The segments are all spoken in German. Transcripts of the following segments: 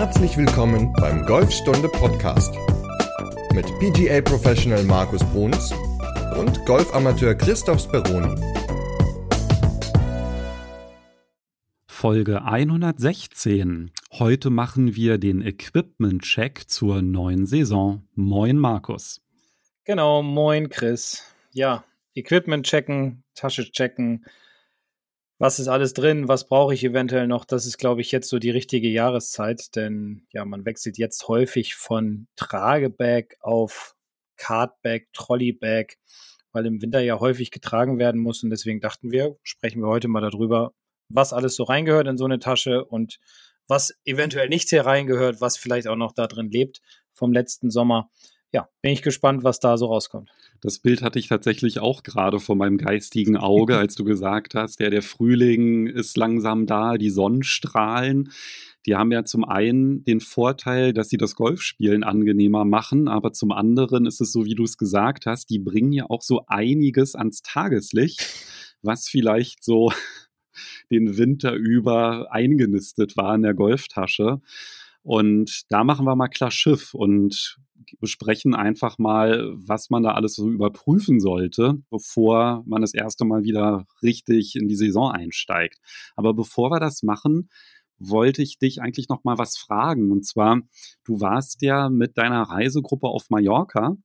Herzlich willkommen beim Golfstunde Podcast mit PGA Professional Markus Bruns und Golfamateur Christoph Speroni. Folge 116. Heute machen wir den Equipment-Check zur neuen Saison. Moin Markus. Genau, moin Chris. Ja, Equipment checken, Tasche checken, was ist alles drin, was brauche ich eventuell noch, das ist, glaube ich, jetzt so die richtige Jahreszeit, denn ja, man wechselt jetzt häufig von Tragebag auf Cardbag, Trolleybag, weil im Winter ja häufig getragen werden muss. Und deswegen dachten wir, sprechen wir heute mal darüber, was alles so reingehört in so eine Tasche und was eventuell nicht hier reingehört, was vielleicht auch noch da drin lebt vom letzten Sommer ja, bin ich gespannt, was da so rauskommt. Das Bild hatte ich tatsächlich auch gerade vor meinem geistigen Auge, als du gesagt hast, ja, der Frühling ist langsam da, die Sonnenstrahlen. Die haben ja zum einen den Vorteil, dass sie das Golfspielen angenehmer machen, aber zum anderen ist es so, wie du es gesagt hast, die bringen ja auch so einiges ans Tageslicht, was vielleicht so den Winter über eingenistet war in der Golftasche. Und da machen wir mal klar Schiff und besprechen einfach mal, was man da alles so überprüfen sollte, bevor man das erste Mal wieder richtig in die Saison einsteigt. Aber bevor wir das machen, wollte ich dich eigentlich noch mal was fragen. Und zwar, du warst ja mit deiner Reisegruppe auf Mallorca.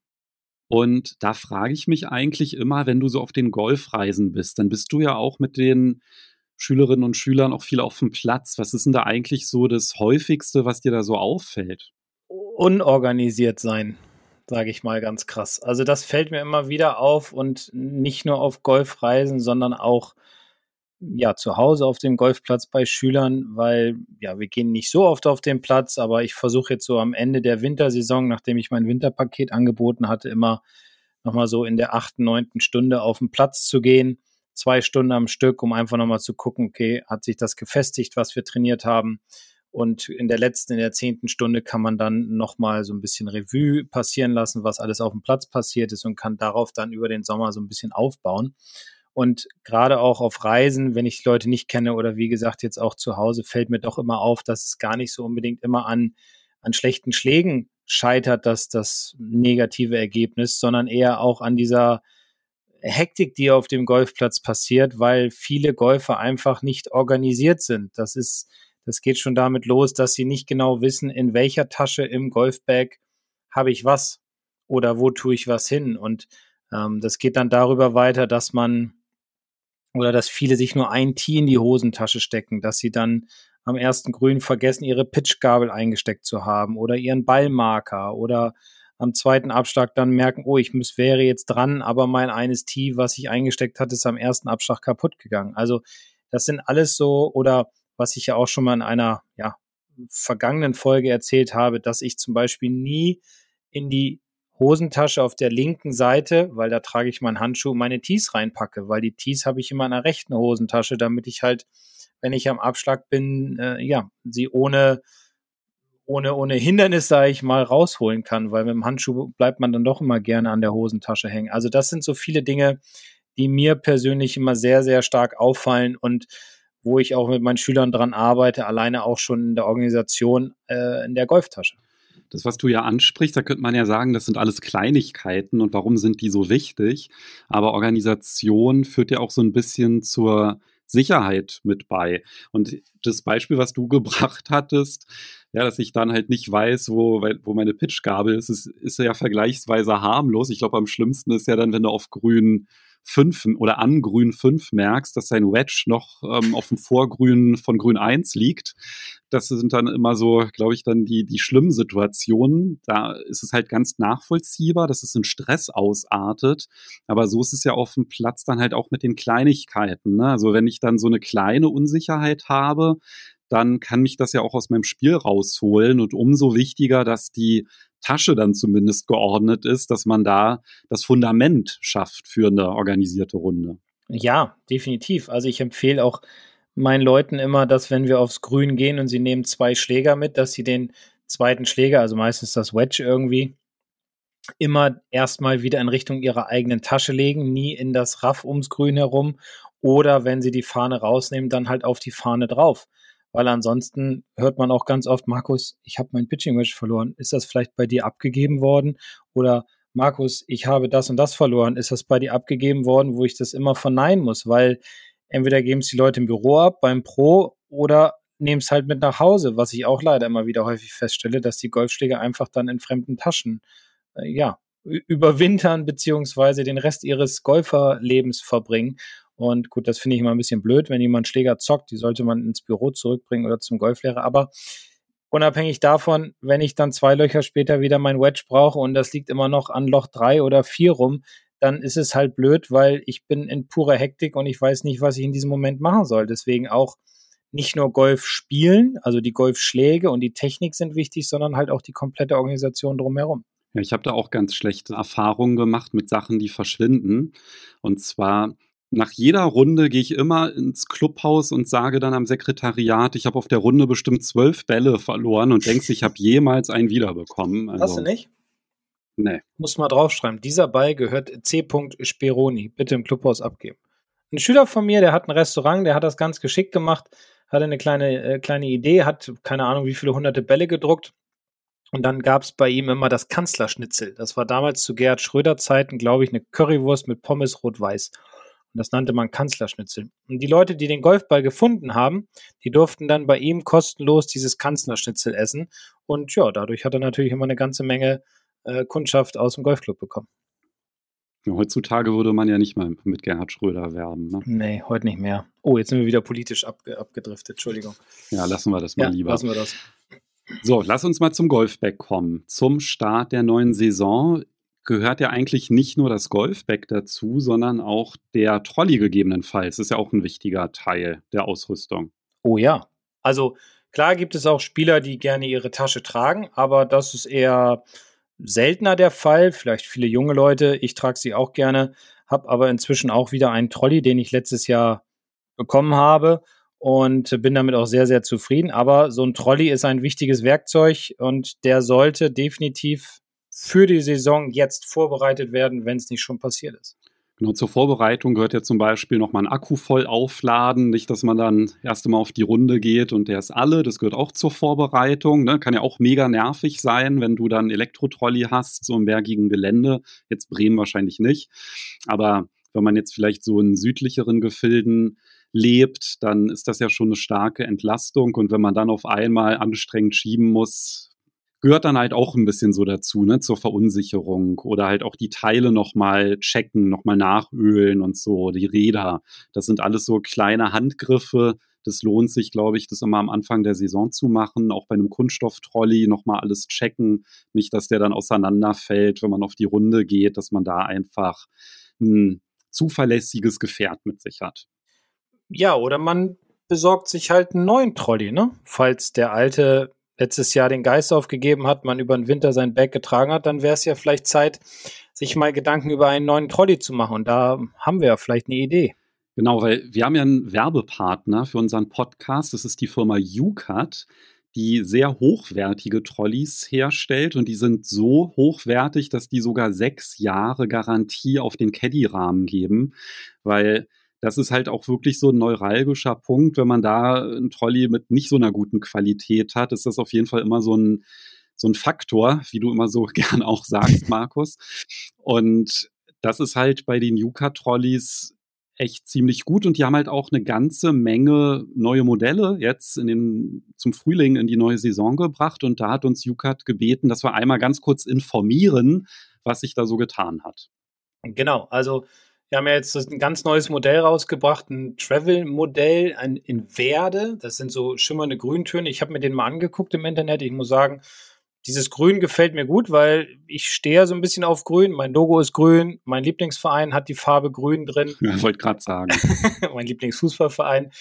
Und da frage ich mich eigentlich immer, wenn du so auf den Golfreisen bist, dann bist du ja auch mit den Schülerinnen und Schülern auch viel auf dem Platz. Was ist denn da eigentlich so das häufigste, was dir da so auffällt? Unorganisiert sein, sage ich mal ganz krass. Also das fällt mir immer wieder auf und nicht nur auf Golfreisen, sondern auch ja zu Hause auf dem Golfplatz bei Schülern, weil ja wir gehen nicht so oft auf den Platz, aber ich versuche jetzt so am Ende der Wintersaison, nachdem ich mein Winterpaket angeboten hatte, immer nochmal so in der achten, neunten Stunde auf den Platz zu gehen, zwei Stunden am Stück, um einfach nochmal zu gucken, okay, hat sich das gefestigt, was wir trainiert haben und in der letzten, in der zehnten Stunde kann man dann nochmal so ein bisschen Revue passieren lassen, was alles auf dem Platz passiert ist und kann darauf dann über den Sommer so ein bisschen aufbauen. Und gerade auch auf Reisen, wenn ich Leute nicht kenne oder wie gesagt jetzt auch zu Hause, fällt mir doch immer auf, dass es gar nicht so unbedingt immer an, an schlechten Schlägen scheitert, dass das negative Ergebnis, sondern eher auch an dieser Hektik, die auf dem Golfplatz passiert, weil viele Golfer einfach nicht organisiert sind. Das ist das geht schon damit los, dass sie nicht genau wissen, in welcher Tasche im Golfbag habe ich was oder wo tue ich was hin. Und ähm, das geht dann darüber weiter, dass man oder dass viele sich nur ein Tee in die Hosentasche stecken, dass sie dann am ersten Grün vergessen, ihre Pitchgabel eingesteckt zu haben oder ihren Ballmarker oder am zweiten Abschlag dann merken, oh, ich muss, wäre jetzt dran, aber mein eines Tee, was ich eingesteckt hatte, ist am ersten Abschlag kaputt gegangen. Also das sind alles so oder was ich ja auch schon mal in einer ja, vergangenen Folge erzählt habe, dass ich zum Beispiel nie in die Hosentasche auf der linken Seite, weil da trage ich meinen Handschuh, meine Tees reinpacke, weil die Tees habe ich immer in der rechten Hosentasche, damit ich halt, wenn ich am Abschlag bin, äh, ja, sie ohne ohne, ohne Hindernis, sage ich mal, rausholen kann, weil mit dem Handschuh bleibt man dann doch immer gerne an der Hosentasche hängen. Also das sind so viele Dinge, die mir persönlich immer sehr, sehr stark auffallen und wo ich auch mit meinen Schülern dran arbeite, alleine auch schon in der Organisation äh, in der Golftasche. Das, was du ja ansprichst, da könnte man ja sagen, das sind alles Kleinigkeiten und warum sind die so wichtig? Aber Organisation führt ja auch so ein bisschen zur Sicherheit mit bei. Und das Beispiel, was du gebracht hattest, ja, dass ich dann halt nicht weiß, wo, wo meine Pitchgabel ist, ist, ist ja vergleichsweise harmlos. Ich glaube, am schlimmsten ist ja dann, wenn du auf grün 5 oder an Grün 5 merkst, dass dein Wedge noch ähm, auf dem Vorgrün von Grün 1 liegt. Das sind dann immer so, glaube ich, dann die, die schlimmen Situationen. Da ist es halt ganz nachvollziehbar, dass es in Stress ausartet. Aber so ist es ja auf dem Platz dann halt auch mit den Kleinigkeiten. Ne? Also wenn ich dann so eine kleine Unsicherheit habe, dann kann mich das ja auch aus meinem Spiel rausholen. Und umso wichtiger, dass die Tasche dann zumindest geordnet ist, dass man da das Fundament schafft für eine organisierte Runde. Ja, definitiv. Also ich empfehle auch meinen Leuten immer, dass wenn wir aufs Grün gehen und sie nehmen zwei Schläger mit, dass sie den zweiten Schläger, also meistens das Wedge irgendwie, immer erstmal wieder in Richtung ihrer eigenen Tasche legen, nie in das Raff ums Grün herum oder wenn sie die Fahne rausnehmen, dann halt auf die Fahne drauf weil ansonsten hört man auch ganz oft, Markus, ich habe mein Pitching Wedge verloren. Ist das vielleicht bei dir abgegeben worden? Oder Markus, ich habe das und das verloren. Ist das bei dir abgegeben worden, wo ich das immer verneinen muss? Weil entweder geben es die Leute im Büro ab, beim Pro, oder nehmen es halt mit nach Hause, was ich auch leider immer wieder häufig feststelle, dass die Golfschläger einfach dann in fremden Taschen, äh, ja, überwintern beziehungsweise den Rest ihres Golferlebens verbringen. Und gut, das finde ich immer ein bisschen blöd, wenn jemand Schläger zockt, die sollte man ins Büro zurückbringen oder zum Golflehrer. Aber unabhängig davon, wenn ich dann zwei Löcher später wieder mein Wedge brauche und das liegt immer noch an Loch drei oder vier rum, dann ist es halt blöd, weil ich bin in purer Hektik und ich weiß nicht, was ich in diesem Moment machen soll. Deswegen auch nicht nur Golf spielen, also die Golfschläge und die Technik sind wichtig, sondern halt auch die komplette Organisation drumherum. Ja, ich habe da auch ganz schlechte Erfahrungen gemacht mit Sachen, die verschwinden. Und zwar nach jeder Runde gehe ich immer ins Clubhaus und sage dann am Sekretariat, ich habe auf der Runde bestimmt zwölf Bälle verloren und denkst, ich habe jemals einen wiederbekommen. Also, Hast du nicht? Nee. Muss mal draufschreiben. Dieser Ball gehört C. Speroni. Bitte im Clubhaus abgeben. Ein Schüler von mir, der hat ein Restaurant, der hat das ganz geschickt gemacht hatte eine kleine, äh, kleine Idee, hat keine Ahnung, wie viele hunderte Bälle gedruckt. Und dann gab es bei ihm immer das Kanzlerschnitzel. Das war damals zu Gerhard Schröder Zeiten, glaube ich, eine Currywurst mit Pommes rot-weiß. Und das nannte man Kanzlerschnitzel. Und die Leute, die den Golfball gefunden haben, die durften dann bei ihm kostenlos dieses Kanzlerschnitzel essen. Und ja, dadurch hat er natürlich immer eine ganze Menge äh, Kundschaft aus dem Golfclub bekommen. Heutzutage würde man ja nicht mal mit Gerhard Schröder werben. Ne? Nee, heute nicht mehr. Oh, jetzt sind wir wieder politisch abge abgedriftet. Entschuldigung. Ja, lassen wir das mal ja, lieber. Lassen wir das. So, lass uns mal zum Golfback kommen. Zum Start der neuen Saison gehört ja eigentlich nicht nur das Golfback dazu, sondern auch der Trolley gegebenenfalls. Ist ja auch ein wichtiger Teil der Ausrüstung. Oh ja. Also klar gibt es auch Spieler, die gerne ihre Tasche tragen, aber das ist eher seltener der Fall. Vielleicht viele junge Leute. Ich trage sie auch gerne, habe aber inzwischen auch wieder einen Trolley, den ich letztes Jahr bekommen habe und bin damit auch sehr, sehr zufrieden. Aber so ein Trolley ist ein wichtiges Werkzeug und der sollte definitiv für die Saison jetzt vorbereitet werden, wenn es nicht schon passiert ist. Genau, zur Vorbereitung gehört ja zum Beispiel nochmal ein Akku voll aufladen. Nicht, dass man dann erst einmal auf die Runde geht und der ist alle. Das gehört auch zur Vorbereitung. Ne? Kann ja auch mega nervig sein, wenn du dann Elektrotrolley hast, so im bergigen Gelände. Jetzt Bremen wahrscheinlich nicht. Aber wenn man jetzt vielleicht so in südlicheren Gefilden lebt, dann ist das ja schon eine starke Entlastung. Und wenn man dann auf einmal anstrengend schieben muss, gehört dann halt auch ein bisschen so dazu, ne, zur Verunsicherung oder halt auch die Teile nochmal checken, nochmal nachölen und so, die Räder. Das sind alles so kleine Handgriffe. Das lohnt sich, glaube ich, das immer am Anfang der Saison zu machen. Auch bei einem Kunststofftrolley nochmal alles checken. Nicht, dass der dann auseinanderfällt, wenn man auf die Runde geht, dass man da einfach ein zuverlässiges Gefährt mit sich hat. Ja, oder man besorgt sich halt einen neuen Trolley, ne? Falls der alte letztes Jahr den Geist aufgegeben hat, man über den Winter sein Bag getragen hat, dann wäre es ja vielleicht Zeit, sich mal Gedanken über einen neuen Trolley zu machen. Und da haben wir ja vielleicht eine Idee. Genau, weil wir haben ja einen Werbepartner für unseren Podcast. Das ist die Firma UCAT, die sehr hochwertige Trolleys herstellt. Und die sind so hochwertig, dass die sogar sechs Jahre Garantie auf den Caddy-Rahmen geben. Weil das ist halt auch wirklich so ein neuralgischer Punkt. Wenn man da ein Trolley mit nicht so einer guten Qualität hat, ist das auf jeden Fall immer so ein, so ein Faktor, wie du immer so gern auch sagst, Markus. Und das ist halt bei den Yuka-Trolleys echt ziemlich gut und die haben halt auch eine ganze Menge neue Modelle jetzt in den, zum Frühling in die neue Saison gebracht und da hat uns Yukat gebeten, dass wir einmal ganz kurz informieren, was sich da so getan hat. Genau, also wir haben ja jetzt ein ganz neues Modell rausgebracht, ein Travel-Modell in Verde. Das sind so schimmernde Grüntöne. Ich habe mir den mal angeguckt im Internet. Ich muss sagen, dieses Grün gefällt mir gut, weil ich stehe so ein bisschen auf Grün. Mein Logo ist grün. Mein Lieblingsverein hat die Farbe Grün drin. Ja, wollte gerade sagen. mein Lieblingsfußballverein.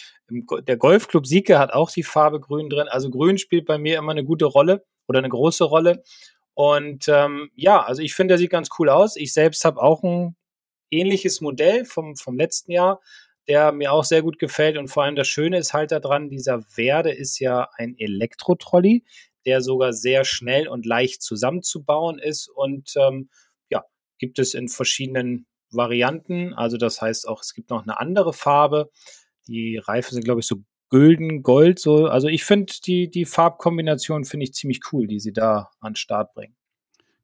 Der Golfclub Sieke hat auch die Farbe Grün drin. Also Grün spielt bei mir immer eine gute Rolle oder eine große Rolle. Und ähm, ja, also ich finde, der sieht ganz cool aus. Ich selbst habe auch ein ähnliches Modell vom, vom letzten Jahr, der mir auch sehr gut gefällt. Und vor allem das Schöne ist halt daran, dieser Werde ist ja ein Elektrotrolley, der sogar sehr schnell und leicht zusammenzubauen ist. Und ähm, ja, gibt es in verschiedenen Varianten. Also das heißt auch, es gibt noch eine andere Farbe. Die Reifen sind, glaube ich, so Gülden, Gold. So, also ich finde die, die Farbkombination finde ich ziemlich cool, die sie da an den Start bringen.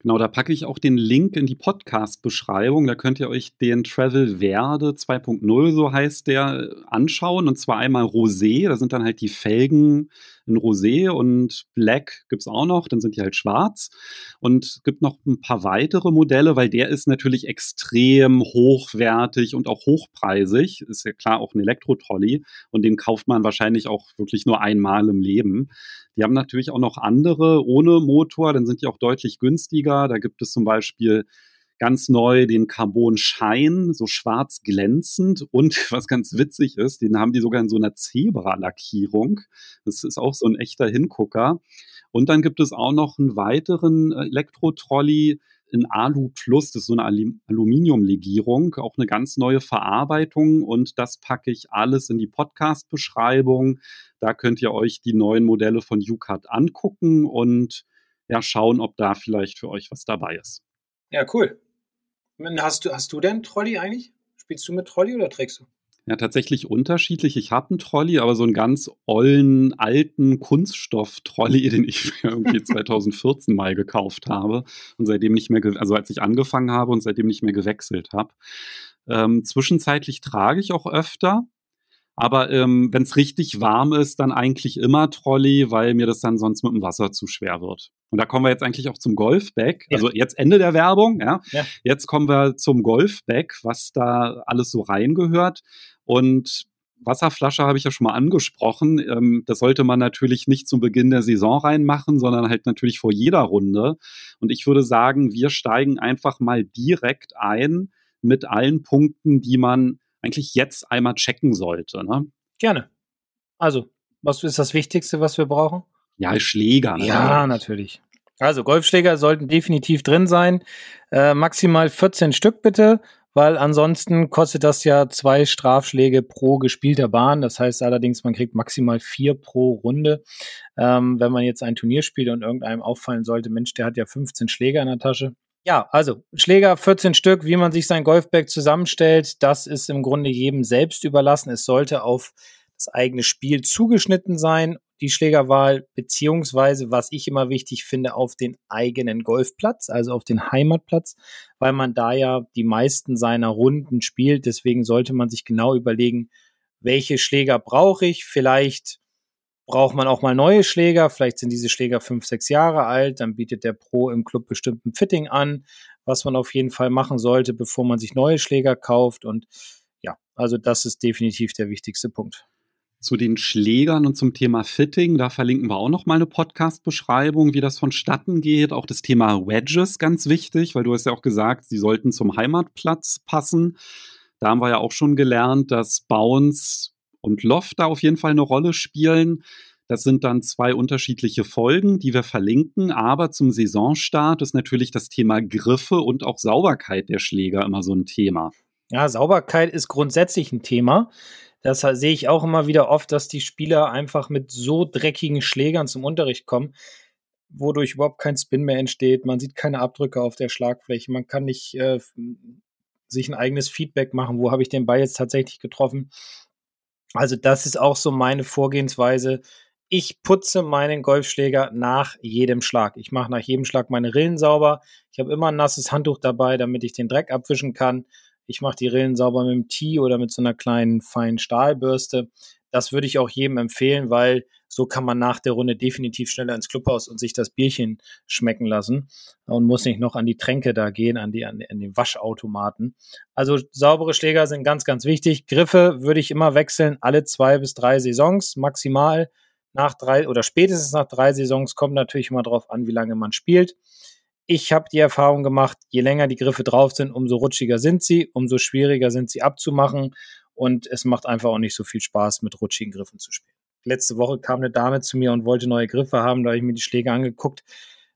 Genau, da packe ich auch den Link in die Podcast-Beschreibung. Da könnt ihr euch den Travel Verde 2.0, so heißt der, anschauen. Und zwar einmal Rosé, da sind dann halt die Felgen in Rosé und Black gibt es auch noch, dann sind die halt schwarz. Und gibt noch ein paar weitere Modelle, weil der ist natürlich extrem hochwertig und auch hochpreisig. Ist ja klar auch ein Elektro-Trolley und den kauft man wahrscheinlich auch wirklich nur einmal im Leben. Die haben natürlich auch noch andere ohne Motor, dann sind die auch deutlich günstiger. Da gibt es zum Beispiel ganz neu den Carbon Schein, so schwarz glänzend und was ganz witzig ist, den haben die sogar in so einer Zebra-Lackierung. Das ist auch so ein echter Hingucker. Und dann gibt es auch noch einen weiteren Elektro-Trolley, in Alu Plus, das ist so eine Aluminiumlegierung, auch eine ganz neue Verarbeitung und das packe ich alles in die Podcast-Beschreibung. Da könnt ihr euch die neuen Modelle von UCAT angucken und ja, schauen, ob da vielleicht für euch was dabei ist. Ja, cool. Hast du, hast du denn Trolley eigentlich? Spielst du mit Trolley oder trägst du? Ja, tatsächlich unterschiedlich. Ich habe einen Trolley, aber so einen ganz ollen, alten Kunststoff-Trolley, den ich irgendwie 2014 mal gekauft habe und seitdem nicht mehr, also als ich angefangen habe und seitdem nicht mehr gewechselt habe. Ähm, zwischenzeitlich trage ich auch öfter, aber ähm, wenn es richtig warm ist, dann eigentlich immer Trolley, weil mir das dann sonst mit dem Wasser zu schwer wird. Und da kommen wir jetzt eigentlich auch zum Golfback. Ja. Also jetzt Ende der Werbung, ja. ja. Jetzt kommen wir zum Golfback, was da alles so reingehört. Und Wasserflasche habe ich ja schon mal angesprochen. Ähm, das sollte man natürlich nicht zum Beginn der Saison reinmachen, sondern halt natürlich vor jeder Runde. Und ich würde sagen, wir steigen einfach mal direkt ein mit allen Punkten, die man eigentlich jetzt einmal checken sollte. Ne? Gerne. Also, was ist das Wichtigste, was wir brauchen? Ja, Schläger. Natürlich. Ja, natürlich. Also, Golfschläger sollten definitiv drin sein. Äh, maximal 14 Stück bitte, weil ansonsten kostet das ja zwei Strafschläge pro gespielter Bahn. Das heißt allerdings, man kriegt maximal vier pro Runde. Ähm, wenn man jetzt ein Turnier spielt und irgendeinem auffallen sollte, Mensch, der hat ja 15 Schläger in der Tasche, ja, also Schläger 14 Stück, wie man sich sein Golfbag zusammenstellt, das ist im Grunde jedem selbst überlassen. Es sollte auf das eigene Spiel zugeschnitten sein, die Schlägerwahl, beziehungsweise, was ich immer wichtig finde, auf den eigenen Golfplatz, also auf den Heimatplatz, weil man da ja die meisten seiner Runden spielt. Deswegen sollte man sich genau überlegen, welche Schläger brauche ich. Vielleicht braucht man auch mal neue Schläger. Vielleicht sind diese Schläger fünf, sechs Jahre alt. Dann bietet der Pro im Club bestimmten Fitting an, was man auf jeden Fall machen sollte, bevor man sich neue Schläger kauft. Und ja, also das ist definitiv der wichtigste Punkt. Zu den Schlägern und zum Thema Fitting, da verlinken wir auch noch mal eine Podcast-Beschreibung, wie das vonstatten geht. Auch das Thema Wedges ganz wichtig, weil du hast ja auch gesagt, sie sollten zum Heimatplatz passen. Da haben wir ja auch schon gelernt, dass Bounce und Loft da auf jeden Fall eine Rolle spielen. Das sind dann zwei unterschiedliche Folgen, die wir verlinken. Aber zum Saisonstart ist natürlich das Thema Griffe und auch Sauberkeit der Schläger immer so ein Thema. Ja, Sauberkeit ist grundsätzlich ein Thema. Das sehe ich auch immer wieder oft, dass die Spieler einfach mit so dreckigen Schlägern zum Unterricht kommen, wodurch überhaupt kein Spin mehr entsteht. Man sieht keine Abdrücke auf der Schlagfläche. Man kann nicht äh, sich ein eigenes Feedback machen. Wo habe ich den Ball jetzt tatsächlich getroffen? Also das ist auch so meine Vorgehensweise. Ich putze meinen Golfschläger nach jedem Schlag. Ich mache nach jedem Schlag meine Rillen sauber. Ich habe immer ein nasses Handtuch dabei, damit ich den Dreck abwischen kann. Ich mache die Rillen sauber mit dem Tee oder mit so einer kleinen feinen Stahlbürste. Das würde ich auch jedem empfehlen, weil so kann man nach der Runde definitiv schneller ins Clubhaus und sich das Bierchen schmecken lassen und muss nicht noch an die Tränke da gehen, an, die, an, an den Waschautomaten. Also saubere Schläger sind ganz, ganz wichtig. Griffe würde ich immer wechseln, alle zwei bis drei Saisons maximal. Nach drei oder spätestens nach drei Saisons kommt natürlich immer darauf an, wie lange man spielt. Ich habe die Erfahrung gemacht, je länger die Griffe drauf sind, umso rutschiger sind sie, umso schwieriger sind sie abzumachen und es macht einfach auch nicht so viel Spaß, mit rutschigen Griffen zu spielen letzte Woche kam eine Dame zu mir und wollte neue Griffe haben. Da habe ich mir die Schläge angeguckt.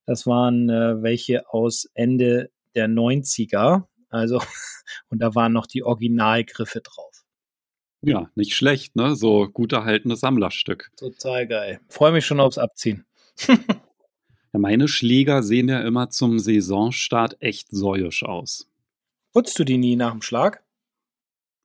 Das waren äh, welche aus Ende der 90er. Also, und da waren noch die Originalgriffe drauf. Ja, nicht schlecht, ne? So gut erhaltenes Sammlerstück. Total geil. Freue mich schon aufs Abziehen. ja, meine Schläger sehen ja immer zum Saisonstart echt säuisch aus. Putzt du die nie nach dem Schlag?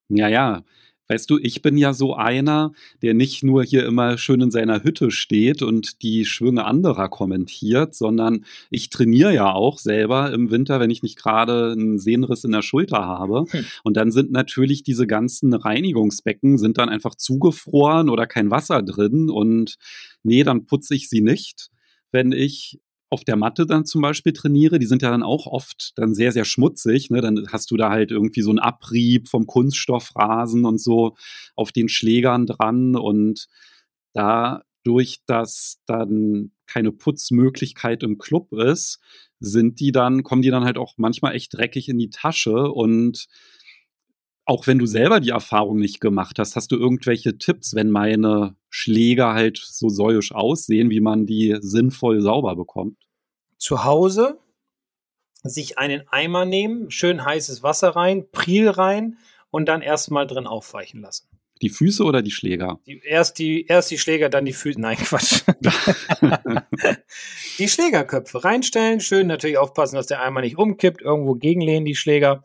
Ja, ja Weißt du, ich bin ja so einer, der nicht nur hier immer schön in seiner Hütte steht und die Schwünge anderer kommentiert, sondern ich trainiere ja auch selber im Winter, wenn ich nicht gerade einen Sehnenriss in der Schulter habe. Hm. Und dann sind natürlich diese ganzen Reinigungsbecken sind dann einfach zugefroren oder kein Wasser drin und nee, dann putze ich sie nicht wenn ich auf der Matte dann zum Beispiel trainiere, die sind ja dann auch oft dann sehr, sehr schmutzig. Ne? Dann hast du da halt irgendwie so einen Abrieb vom Kunststoffrasen und so auf den Schlägern dran und dadurch, dass dann keine Putzmöglichkeit im Club ist, sind die dann, kommen die dann halt auch manchmal echt dreckig in die Tasche und auch wenn du selber die Erfahrung nicht gemacht hast, hast du irgendwelche Tipps, wenn meine Schläger halt so säuisch aussehen, wie man die sinnvoll sauber bekommt? Zu Hause sich einen Eimer nehmen, schön heißes Wasser rein, Priel rein und dann erstmal drin aufweichen lassen. Die Füße oder die Schläger? Die, erst, die, erst die Schläger, dann die Füße. Nein, Quatsch. die Schlägerköpfe reinstellen, schön natürlich aufpassen, dass der Eimer nicht umkippt, irgendwo gegenlehnen die Schläger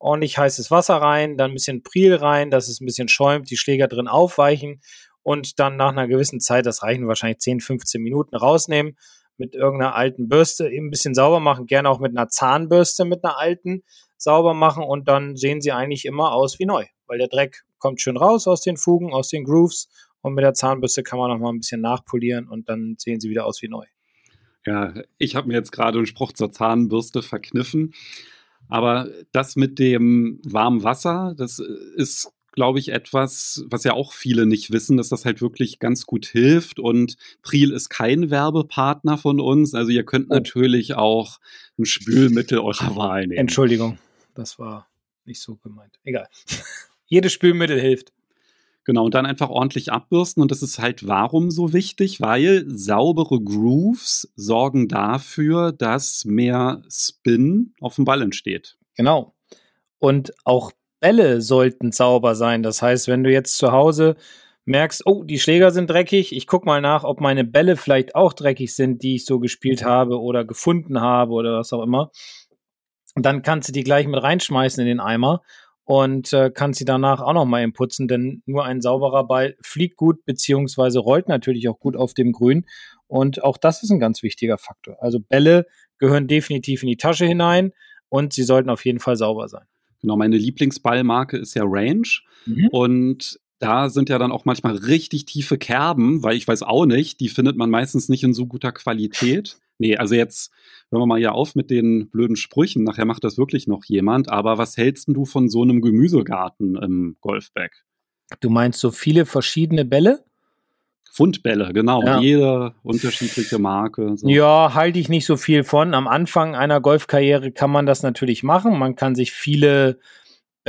ordentlich heißes Wasser rein, dann ein bisschen Priel rein, dass es ein bisschen schäumt, die Schläger drin aufweichen und dann nach einer gewissen Zeit, das reichen wahrscheinlich 10, 15 Minuten, rausnehmen, mit irgendeiner alten Bürste eben ein bisschen sauber machen, gerne auch mit einer Zahnbürste, mit einer alten sauber machen und dann sehen sie eigentlich immer aus wie neu, weil der Dreck kommt schön raus aus den Fugen, aus den Grooves und mit der Zahnbürste kann man noch mal ein bisschen nachpolieren und dann sehen sie wieder aus wie neu. Ja, ich habe mir jetzt gerade einen Spruch zur Zahnbürste verkniffen. Aber das mit dem warmen Wasser, das ist, glaube ich, etwas, was ja auch viele nicht wissen, dass das halt wirklich ganz gut hilft. Und Priel ist kein Werbepartner von uns. Also ihr könnt oh. natürlich auch ein Spülmittel eurer Wahl nehmen. Entschuldigung, das war nicht so gemeint. Egal. Jedes Spülmittel hilft. Genau, und dann einfach ordentlich abbürsten. Und das ist halt warum so wichtig, weil saubere Grooves sorgen dafür, dass mehr Spin auf dem Ball entsteht. Genau. Und auch Bälle sollten sauber sein. Das heißt, wenn du jetzt zu Hause merkst, oh, die Schläger sind dreckig, ich gucke mal nach, ob meine Bälle vielleicht auch dreckig sind, die ich so gespielt habe oder gefunden habe oder was auch immer. Und dann kannst du die gleich mit reinschmeißen in den Eimer und äh, kann sie danach auch nochmal putzen, denn nur ein sauberer Ball fliegt gut, beziehungsweise rollt natürlich auch gut auf dem Grün. Und auch das ist ein ganz wichtiger Faktor. Also Bälle gehören definitiv in die Tasche hinein und sie sollten auf jeden Fall sauber sein. Genau, meine Lieblingsballmarke ist ja Range. Mhm. Und da sind ja dann auch manchmal richtig tiefe Kerben, weil ich weiß auch nicht, die findet man meistens nicht in so guter Qualität. Nee, also jetzt hören wir mal hier auf mit den blöden Sprüchen. Nachher macht das wirklich noch jemand. Aber was hältst du von so einem Gemüsegarten im Golfback? Du meinst so viele verschiedene Bälle? Fundbälle, genau. Ja. Jede unterschiedliche Marke. So. Ja, halte ich nicht so viel von. Am Anfang einer Golfkarriere kann man das natürlich machen. Man kann sich viele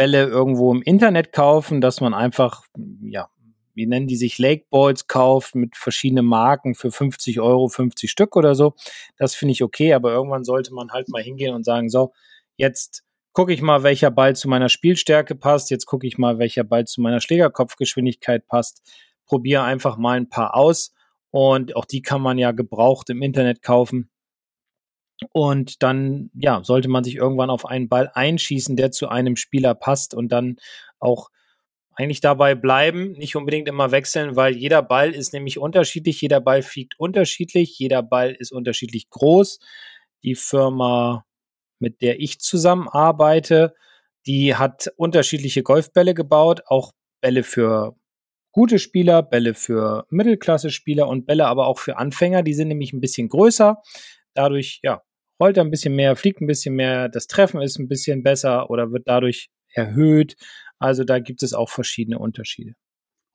Bälle irgendwo im Internet kaufen, dass man einfach ja, wie nennen die sich, Lake Balls kauft mit verschiedenen Marken für 50 Euro, 50 Stück oder so. Das finde ich okay, aber irgendwann sollte man halt mal hingehen und sagen, so, jetzt gucke ich mal, welcher Ball zu meiner Spielstärke passt, jetzt gucke ich mal, welcher Ball zu meiner Schlägerkopfgeschwindigkeit passt, probiere einfach mal ein paar aus und auch die kann man ja gebraucht im Internet kaufen. Und dann, ja, sollte man sich irgendwann auf einen Ball einschießen, der zu einem Spieler passt und dann auch eigentlich dabei bleiben, nicht unbedingt immer wechseln, weil jeder Ball ist nämlich unterschiedlich, jeder Ball fliegt unterschiedlich, jeder Ball ist unterschiedlich groß. Die Firma, mit der ich zusammenarbeite, die hat unterschiedliche Golfbälle gebaut, auch Bälle für gute Spieler, Bälle für Mittelklasse-Spieler und Bälle aber auch für Anfänger. Die sind nämlich ein bisschen größer. Dadurch, ja, rollt er ein bisschen mehr, fliegt ein bisschen mehr, das Treffen ist ein bisschen besser oder wird dadurch erhöht. Also da gibt es auch verschiedene Unterschiede.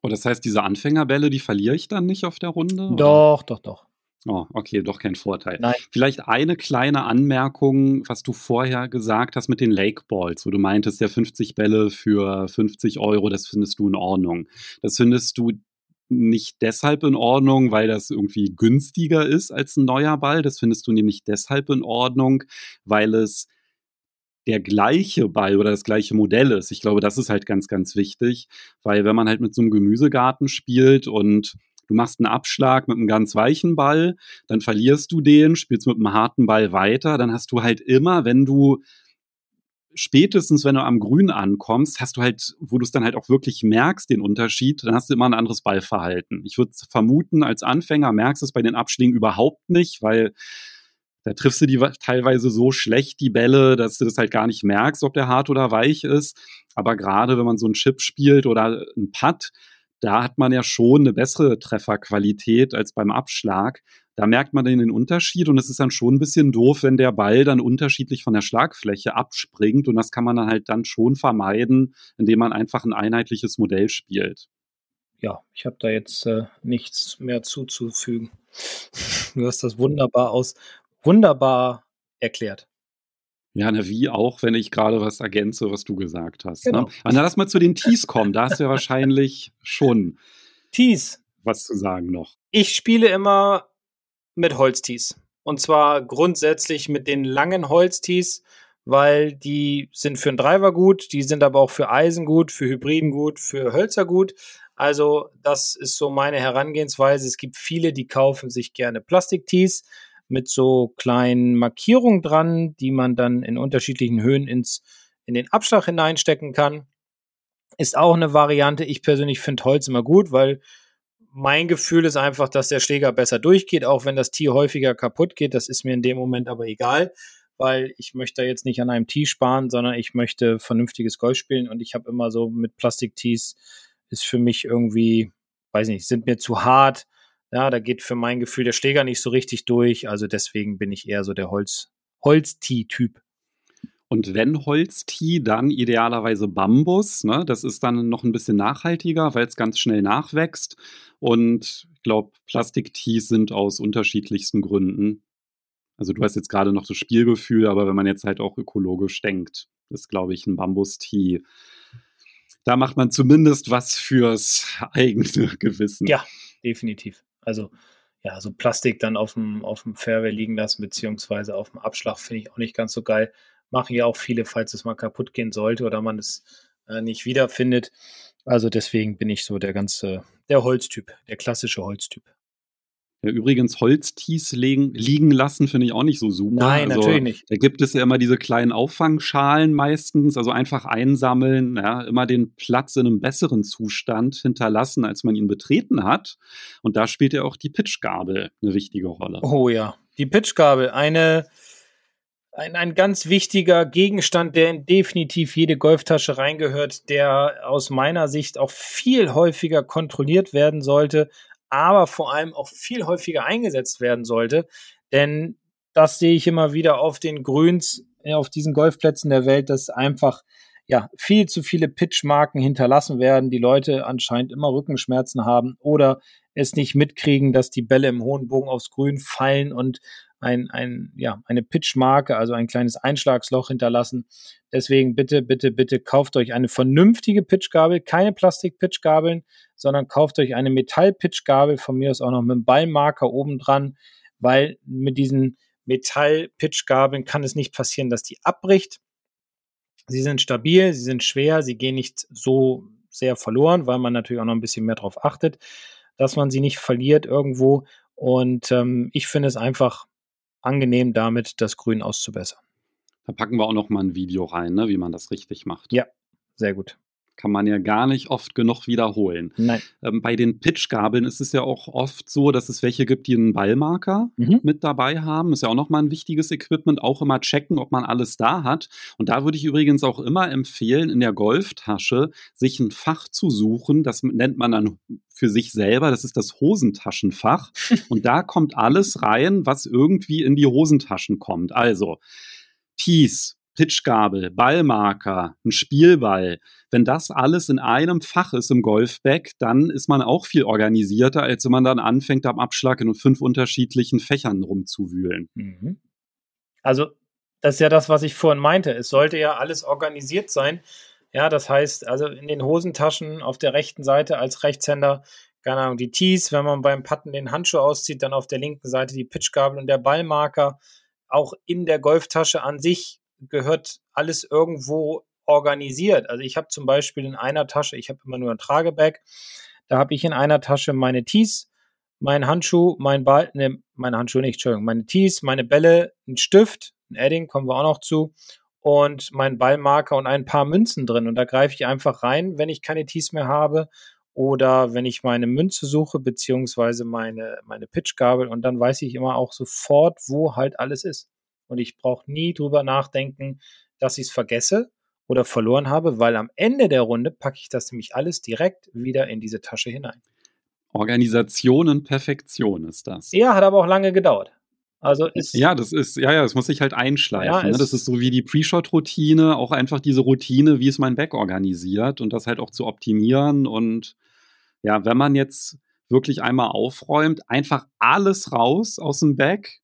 Oh, das heißt, diese Anfängerbälle, die verliere ich dann nicht auf der Runde? Doch, oder? doch, doch. Oh, okay, doch kein Vorteil. Nein. Vielleicht eine kleine Anmerkung, was du vorher gesagt hast mit den Lake Balls, wo du meintest, ja 50 Bälle für 50 Euro, das findest du in Ordnung. Das findest du nicht deshalb in Ordnung, weil das irgendwie günstiger ist als ein neuer Ball. Das findest du nämlich deshalb in Ordnung, weil es der gleiche Ball oder das gleiche Modell ist. Ich glaube, das ist halt ganz, ganz wichtig, weil wenn man halt mit so einem Gemüsegarten spielt und du machst einen Abschlag mit einem ganz weichen Ball, dann verlierst du den, spielst mit einem harten Ball weiter, dann hast du halt immer, wenn du spätestens, wenn du am Grün ankommst, hast du halt, wo du es dann halt auch wirklich merkst, den Unterschied, dann hast du immer ein anderes Ballverhalten. Ich würde vermuten, als Anfänger merkst du es bei den Abschlägen überhaupt nicht, weil da triffst du die teilweise so schlecht, die Bälle, dass du das halt gar nicht merkst, ob der hart oder weich ist. Aber gerade wenn man so einen Chip spielt oder einen Putt, da hat man ja schon eine bessere Trefferqualität als beim Abschlag. Da merkt man den Unterschied und es ist dann schon ein bisschen doof, wenn der Ball dann unterschiedlich von der Schlagfläche abspringt und das kann man dann halt dann schon vermeiden, indem man einfach ein einheitliches Modell spielt. Ja, ich habe da jetzt äh, nichts mehr zuzufügen. Du hast das wunderbar aus, wunderbar erklärt. Ja, na, wie auch, wenn ich gerade was ergänze, was du gesagt hast. Ne? Genau. Ne? Na, lass mal zu den Tees kommen. Da hast du ja wahrscheinlich schon Tees. was zu sagen noch. Ich spiele immer mit Holztees. Und zwar grundsätzlich mit den langen Holztees, weil die sind für einen Driver gut, die sind aber auch für Eisen gut, für Hybriden gut, für Hölzer gut. Also das ist so meine Herangehensweise. Es gibt viele, die kaufen sich gerne Plastiktees mit so kleinen Markierungen dran, die man dann in unterschiedlichen Höhen ins, in den Abschlag hineinstecken kann. Ist auch eine Variante. Ich persönlich finde Holz immer gut, weil mein Gefühl ist einfach, dass der Schläger besser durchgeht, auch wenn das Tee häufiger kaputt geht. Das ist mir in dem Moment aber egal, weil ich möchte jetzt nicht an einem Tee sparen, sondern ich möchte vernünftiges Golf spielen und ich habe immer so mit Plastik-Tees ist für mich irgendwie, weiß nicht, sind mir zu hart ja, da geht für mein Gefühl der Schläger nicht so richtig durch. Also deswegen bin ich eher so der Holz, Holztee-Typ. Und wenn Holztee, dann idealerweise Bambus. Ne? Das ist dann noch ein bisschen nachhaltiger, weil es ganz schnell nachwächst. Und ich glaube, Plastiktees sind aus unterschiedlichsten Gründen. Also du hast jetzt gerade noch das Spielgefühl, aber wenn man jetzt halt auch ökologisch denkt, ist, glaube ich, ein Bambustee. Da macht man zumindest was fürs eigene Gewissen. Ja, definitiv. Also ja, so Plastik dann auf dem, auf dem Fairway liegen lassen, beziehungsweise auf dem Abschlag finde ich auch nicht ganz so geil. Machen ja auch viele, falls es mal kaputt gehen sollte oder man es äh, nicht wiederfindet. Also deswegen bin ich so der ganze, der Holztyp, der klassische Holztyp. Ja, übrigens, Holztees liegen, liegen lassen finde ich auch nicht so super. Nein, also, natürlich nicht. Da gibt es ja immer diese kleinen Auffangschalen meistens, also einfach einsammeln, ja, immer den Platz in einem besseren Zustand hinterlassen, als man ihn betreten hat. Und da spielt ja auch die Pitchgabel eine wichtige Rolle. Oh ja, die Pitchgabel, eine ein, ein ganz wichtiger Gegenstand, der in definitiv jede Golftasche reingehört, der aus meiner Sicht auch viel häufiger kontrolliert werden sollte, aber vor allem auch viel häufiger eingesetzt werden sollte. Denn das sehe ich immer wieder auf den Grüns, auf diesen Golfplätzen der Welt, dass einfach ja, viel zu viele Pitchmarken hinterlassen werden, die Leute anscheinend immer Rückenschmerzen haben oder es nicht mitkriegen, dass die Bälle im hohen Bogen aufs Grün fallen und ein, ein, ja, eine Pitchmarke, also ein kleines Einschlagsloch hinterlassen. Deswegen bitte, bitte, bitte kauft euch eine vernünftige Pitchgabel, keine Plastik-Pitchgabeln, sondern kauft euch eine Metall-Pitchgabel, von mir aus auch noch mit einem Ballmarker oben dran, weil mit diesen Metall-Pitchgabeln kann es nicht passieren, dass die abbricht. Sie sind stabil, sie sind schwer, sie gehen nicht so sehr verloren, weil man natürlich auch noch ein bisschen mehr darauf achtet, dass man sie nicht verliert irgendwo. Und ähm, ich finde es einfach angenehm, damit das Grün auszubessern. Da packen wir auch noch mal ein Video rein, ne, wie man das richtig macht. Ja, sehr gut. Kann man ja gar nicht oft genug wiederholen. Ähm, bei den Pitchgabeln ist es ja auch oft so, dass es welche gibt, die einen Ballmarker mhm. mit dabei haben. Ist ja auch nochmal ein wichtiges Equipment. Auch immer checken, ob man alles da hat. Und da würde ich übrigens auch immer empfehlen, in der Golftasche sich ein Fach zu suchen. Das nennt man dann für sich selber. Das ist das Hosentaschenfach. Und da kommt alles rein, was irgendwie in die Hosentaschen kommt. Also, Tees, Pitchgabel, Ballmarker, ein Spielball. Wenn das alles in einem Fach ist im Golfbag, dann ist man auch viel organisierter, als wenn man dann anfängt, am Abschlag in fünf unterschiedlichen Fächern rumzuwühlen. Mhm. Also, das ist ja das, was ich vorhin meinte. Es sollte ja alles organisiert sein. Ja, das heißt, also in den Hosentaschen auf der rechten Seite als Rechtshänder, keine Ahnung, die Tees, wenn man beim Patten den Handschuh auszieht, dann auf der linken Seite die Pitchgabel und der Ballmarker. Auch in der Golftasche an sich gehört alles irgendwo organisiert. Also ich habe zum Beispiel in einer Tasche, ich habe immer nur ein Tragebag, da habe ich in einer Tasche meine Tees, mein Handschuh, mein Ball, ne, meine Handschuhe nicht, Entschuldigung, meine Tees, meine Bälle, ein Stift, ein Edding, kommen wir auch noch zu, und mein Ballmarker und ein paar Münzen drin. Und da greife ich einfach rein, wenn ich keine Tees mehr habe oder wenn ich meine Münze suche, beziehungsweise meine, meine Pitchgabel und dann weiß ich immer auch sofort, wo halt alles ist. Und ich brauche nie drüber nachdenken, dass ich es vergesse oder verloren habe, weil am Ende der Runde packe ich das nämlich alles direkt wieder in diese Tasche hinein. Organisation und Perfektion ist das. Ja, hat aber auch lange gedauert. Also ist ja, das ist, ja, ja, das muss sich halt einschleifen. Ja, ne? Das ist so wie die Pre-Shot-Routine, auch einfach diese Routine, wie es mein Back organisiert und das halt auch zu optimieren. Und ja, wenn man jetzt wirklich einmal aufräumt, einfach alles raus aus dem Back.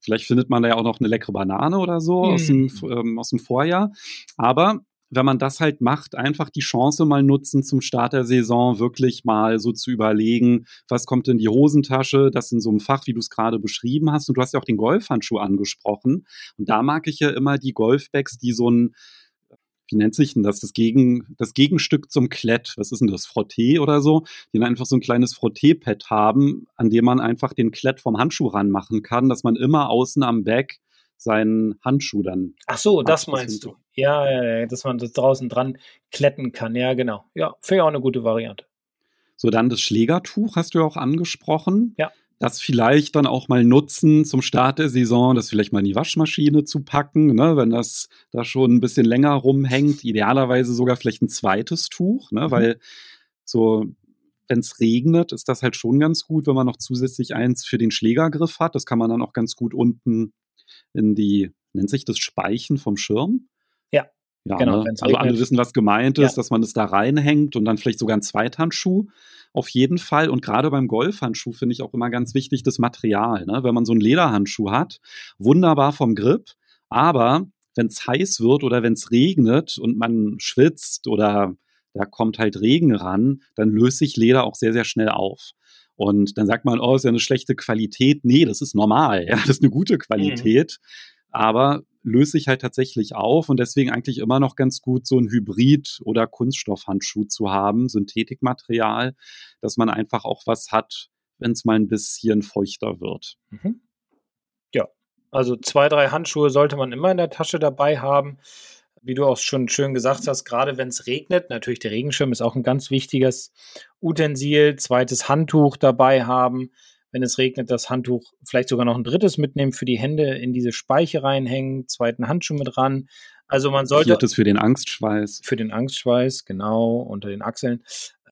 Vielleicht findet man da ja auch noch eine leckere Banane oder so hm. aus, dem, ähm, aus dem Vorjahr. Aber wenn man das halt macht, einfach die Chance mal nutzen, zum Start der Saison wirklich mal so zu überlegen, was kommt in die Hosentasche, das in so einem Fach, wie du es gerade beschrieben hast. Und du hast ja auch den Golfhandschuh angesprochen. Und da mag ich ja immer die Golfbags, die so ein wie nennt sich denn das? Das, Gegen, das Gegenstück zum Klett. Was ist denn das? Frotté oder so? Die dann einfach so ein kleines Frotté-Pad haben, an dem man einfach den Klett vom Handschuh ranmachen kann, dass man immer außen am Back seinen Handschuh dann. Ach so, das meinst du. Ja, ja, ja, dass man das draußen dran kletten kann. Ja, genau. Ja, finde ich auch eine gute Variante. So, dann das Schlägertuch hast du ja auch angesprochen. Ja. Das vielleicht dann auch mal nutzen zum Start der Saison, das vielleicht mal in die Waschmaschine zu packen, ne, wenn das da schon ein bisschen länger rumhängt. Idealerweise sogar vielleicht ein zweites Tuch, ne, mhm. weil so wenn es regnet, ist das halt schon ganz gut, wenn man noch zusätzlich eins für den Schlägergriff hat. Das kann man dann auch ganz gut unten in die, nennt sich das Speichen vom Schirm? Ja. Genau, ne? also alle wissen, was gemeint ist, ja. dass man es da reinhängt und dann vielleicht sogar ein Zweithandschuh auf jeden Fall. Und gerade beim Golfhandschuh finde ich auch immer ganz wichtig das Material. Ne? Wenn man so einen Lederhandschuh hat, wunderbar vom Grip, aber wenn es heiß wird oder wenn es regnet und man schwitzt oder da kommt halt Regen ran, dann löst sich Leder auch sehr, sehr schnell auf. Und dann sagt man, oh, ist ja eine schlechte Qualität. Nee, das ist normal. Ja, das ist eine gute Qualität. Mhm. Aber löst sich halt tatsächlich auf und deswegen eigentlich immer noch ganz gut, so ein Hybrid- oder Kunststoffhandschuh zu haben, Synthetikmaterial, dass man einfach auch was hat, wenn es mal ein bisschen feuchter wird. Mhm. Ja, also zwei, drei Handschuhe sollte man immer in der Tasche dabei haben wie du auch schon schön gesagt hast, gerade wenn es regnet, natürlich der Regenschirm ist auch ein ganz wichtiges Utensil, zweites Handtuch dabei haben. Wenn es regnet, das Handtuch vielleicht sogar noch ein drittes mitnehmen für die Hände in diese Speiche reinhängen, zweiten Handschuh mit ran. Also man sollte. Viertes für den Angstschweiß. Für den Angstschweiß, genau, unter den Achseln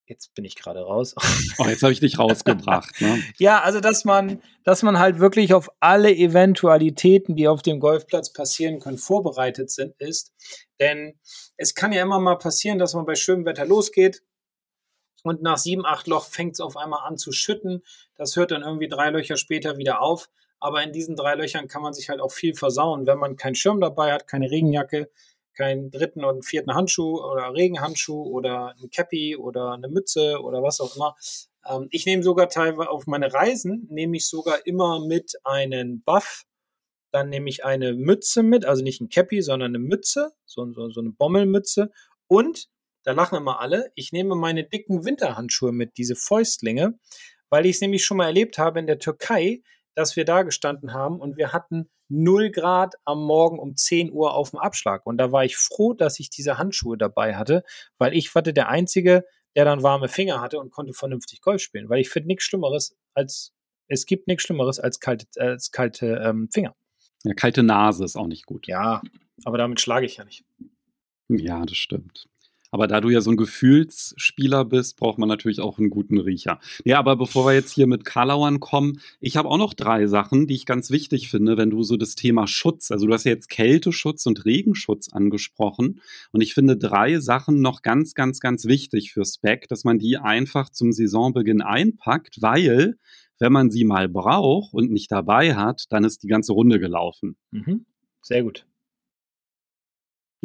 jetzt bin ich gerade raus. Oh, jetzt habe ich dich rausgebracht. Ne? ja, also dass man, dass man halt wirklich auf alle Eventualitäten, die auf dem Golfplatz passieren können, vorbereitet sind, ist. Denn es kann ja immer mal passieren, dass man bei schönem Wetter losgeht und nach sieben, acht Loch fängt es auf einmal an zu schütten. Das hört dann irgendwie drei Löcher später wieder auf. Aber in diesen drei Löchern kann man sich halt auch viel versauen, wenn man keinen Schirm dabei hat, keine Regenjacke, keinen dritten und vierten Handschuh oder Regenhandschuh oder ein Cappy oder eine Mütze oder was auch immer. Ähm, ich nehme sogar teilweise auf meine Reisen, nehme ich sogar immer mit einen Buff. Dann nehme ich eine Mütze mit, also nicht ein Cappy, sondern eine Mütze, so, so, so eine Bommelmütze. Und, da lachen immer alle, ich nehme meine dicken Winterhandschuhe mit, diese Fäustlinge, weil ich es nämlich schon mal erlebt habe in der Türkei, dass wir da gestanden haben und wir hatten 0 Grad am Morgen um 10 Uhr auf dem Abschlag. Und da war ich froh, dass ich diese Handschuhe dabei hatte, weil ich war der Einzige, der dann warme Finger hatte und konnte vernünftig Golf spielen. Weil ich finde nichts Schlimmeres als, es gibt nichts Schlimmeres als kalte, als kalte ähm, Finger. Ja, kalte Nase ist auch nicht gut. Ja, aber damit schlage ich ja nicht. Ja, das stimmt. Aber da du ja so ein Gefühlsspieler bist, braucht man natürlich auch einen guten Riecher. Ja, aber bevor wir jetzt hier mit Karlauern kommen, ich habe auch noch drei Sachen, die ich ganz wichtig finde, wenn du so das Thema Schutz, also du hast ja jetzt Kälteschutz und Regenschutz angesprochen. Und ich finde drei Sachen noch ganz, ganz, ganz wichtig für Spec, dass man die einfach zum Saisonbeginn einpackt, weil wenn man sie mal braucht und nicht dabei hat, dann ist die ganze Runde gelaufen. Mhm. Sehr gut.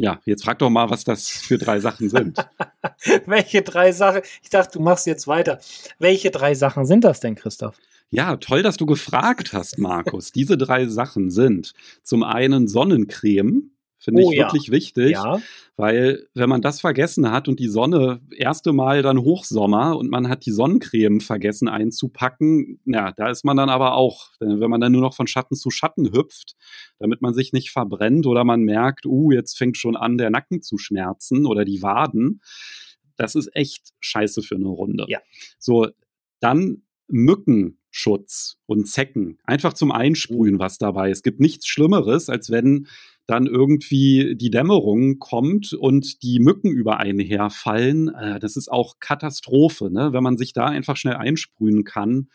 Ja, jetzt frag doch mal, was das für drei Sachen sind. Welche drei Sachen? Ich dachte, du machst jetzt weiter. Welche drei Sachen sind das denn, Christoph? Ja, toll, dass du gefragt hast, Markus. Diese drei Sachen sind zum einen Sonnencreme Finde oh, ich wirklich ja. wichtig, ja. weil wenn man das vergessen hat und die Sonne erste Mal dann Hochsommer und man hat die Sonnencreme vergessen einzupacken, ja, da ist man dann aber auch, wenn man dann nur noch von Schatten zu Schatten hüpft, damit man sich nicht verbrennt oder man merkt, uh, jetzt fängt schon an, der Nacken zu schmerzen oder die Waden. Das ist echt scheiße für eine Runde. Ja. So, dann Mückenschutz und Zecken. Einfach zum Einsprühen was dabei. Es gibt nichts Schlimmeres, als wenn dann irgendwie die Dämmerung kommt und die Mücken über einen herfallen. Äh, das ist auch Katastrophe, ne? wenn man sich da einfach schnell einsprühen kann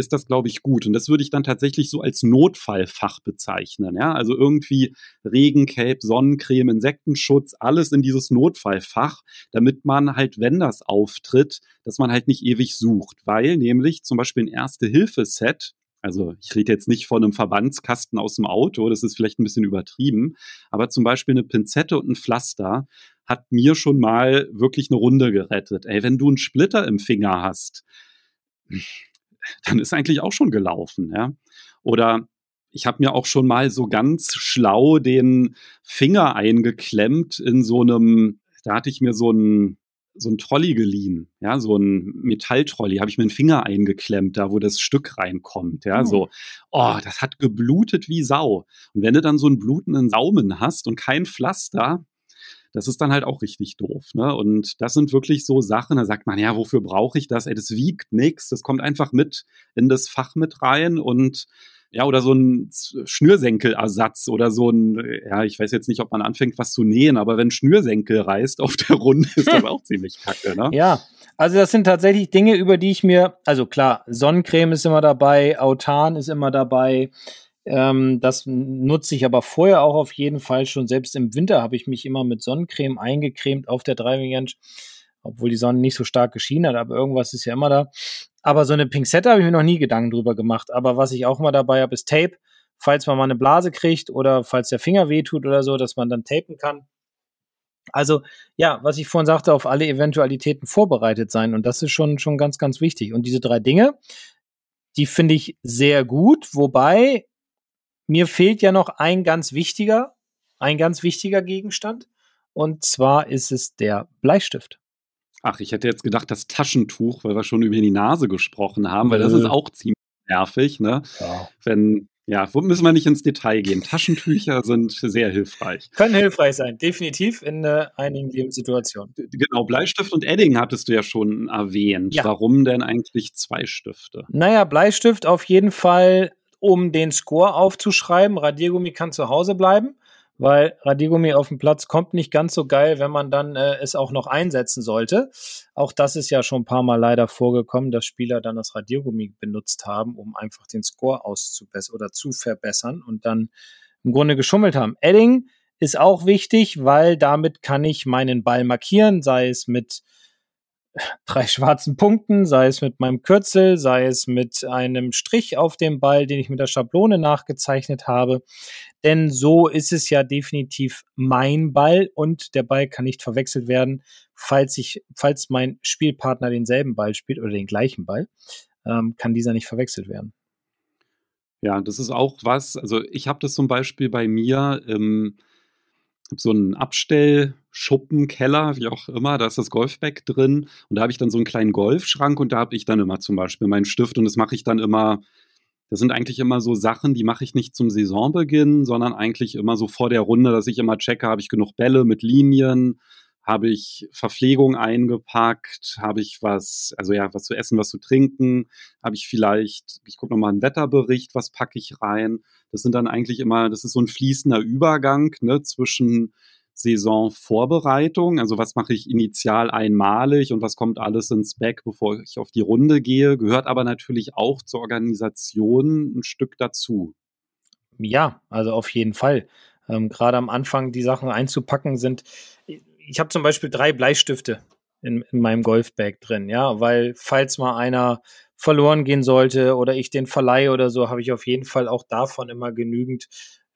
ist das, glaube ich, gut. Und das würde ich dann tatsächlich so als Notfallfach bezeichnen. Ja? Also irgendwie Regencape, Sonnencreme, Insektenschutz, alles in dieses Notfallfach, damit man halt, wenn das auftritt, dass man halt nicht ewig sucht. Weil nämlich zum Beispiel ein Erste-Hilfe-Set, also ich rede jetzt nicht von einem Verbandskasten aus dem Auto, das ist vielleicht ein bisschen übertrieben, aber zum Beispiel eine Pinzette und ein Pflaster hat mir schon mal wirklich eine Runde gerettet. Ey, wenn du einen Splitter im Finger hast, dann ist eigentlich auch schon gelaufen, ja. Oder ich habe mir auch schon mal so ganz schlau den Finger eingeklemmt in so einem, da hatte ich mir so ein so ein Trolley geliehen, ja, so ein Metalltrolley, habe ich mir den Finger eingeklemmt, da wo das Stück reinkommt, ja, oh. so, oh, das hat geblutet wie Sau. Und wenn du dann so einen blutenden Saumen hast und kein Pflaster, das ist dann halt auch richtig doof. Ne? Und das sind wirklich so Sachen, da sagt man, ja, wofür brauche ich das? Ey, das wiegt nichts, das kommt einfach mit in das Fach mit rein und ja, oder so ein Schnürsenkelersatz oder so ein, ja, ich weiß jetzt nicht, ob man anfängt, was zu nähen, aber wenn Schnürsenkel reißt auf der Runde, ist das auch ziemlich kacke, ne? Ja, also das sind tatsächlich Dinge, über die ich mir, also klar, Sonnencreme ist immer dabei, Autan ist immer dabei, ähm, das nutze ich aber vorher auch auf jeden Fall schon. Selbst im Winter habe ich mich immer mit Sonnencreme eingecremt auf der Driving Range, obwohl die Sonne nicht so stark geschienen hat, aber irgendwas ist ja immer da. Aber so eine Pinzette habe ich mir noch nie Gedanken drüber gemacht. Aber was ich auch immer dabei habe, ist Tape. Falls man mal eine Blase kriegt oder falls der Finger wehtut oder so, dass man dann tapen kann. Also ja, was ich vorhin sagte, auf alle Eventualitäten vorbereitet sein. Und das ist schon, schon ganz, ganz wichtig. Und diese drei Dinge, die finde ich sehr gut. Wobei mir fehlt ja noch ein ganz wichtiger, ein ganz wichtiger Gegenstand. Und zwar ist es der Bleistift. Ach, ich hätte jetzt gedacht, das Taschentuch, weil wir schon über die Nase gesprochen haben, weil das ist auch ziemlich nervig, ne? Ja. Wenn, ja, müssen wir nicht ins Detail gehen. Taschentücher sind sehr hilfreich. Können hilfreich sein, definitiv in äh, einigen Lebenssituationen. Genau, Bleistift und Edding hattest du ja schon erwähnt. Ja. Warum denn eigentlich zwei Stifte? Naja, Bleistift auf jeden Fall um den Score aufzuschreiben. Radiergummi kann zu Hause bleiben, weil Radiergummi auf dem Platz kommt nicht ganz so geil, wenn man dann äh, es auch noch einsetzen sollte. Auch das ist ja schon ein paar Mal leider vorgekommen, dass Spieler dann das Radiergummi benutzt haben, um einfach den Score auszubessern oder zu verbessern und dann im Grunde geschummelt haben. Edding ist auch wichtig, weil damit kann ich meinen Ball markieren, sei es mit drei schwarzen Punkten, sei es mit meinem Kürzel, sei es mit einem Strich auf dem Ball, den ich mit der Schablone nachgezeichnet habe. Denn so ist es ja definitiv mein Ball und der Ball kann nicht verwechselt werden, falls ich, falls mein Spielpartner denselben Ball spielt oder den gleichen Ball, ähm, kann dieser nicht verwechselt werden. Ja, das ist auch was. Also ich habe das zum Beispiel bei mir. Habe so einen Abstellschuppen, Keller, wie auch immer, da ist das Golfbag drin und da habe ich dann so einen kleinen Golfschrank und da habe ich dann immer zum Beispiel meinen Stift und das mache ich dann immer, das sind eigentlich immer so Sachen, die mache ich nicht zum Saisonbeginn, sondern eigentlich immer so vor der Runde, dass ich immer checke, habe ich genug Bälle mit Linien, habe ich Verpflegung eingepackt, habe ich was, also ja, was zu essen, was zu trinken, habe ich vielleicht, ich gucke nochmal einen Wetterbericht, was packe ich rein. Das sind dann eigentlich immer, das ist so ein fließender Übergang ne, zwischen Saisonvorbereitung, also was mache ich initial einmalig und was kommt alles ins Back, bevor ich auf die Runde gehe, gehört aber natürlich auch zur Organisation ein Stück dazu. Ja, also auf jeden Fall. Ähm, Gerade am Anfang die Sachen einzupacken sind ich habe zum Beispiel drei Bleistifte in, in meinem Golfbag drin, ja, weil falls mal einer verloren gehen sollte oder ich den verleihe oder so, habe ich auf jeden Fall auch davon immer genügend,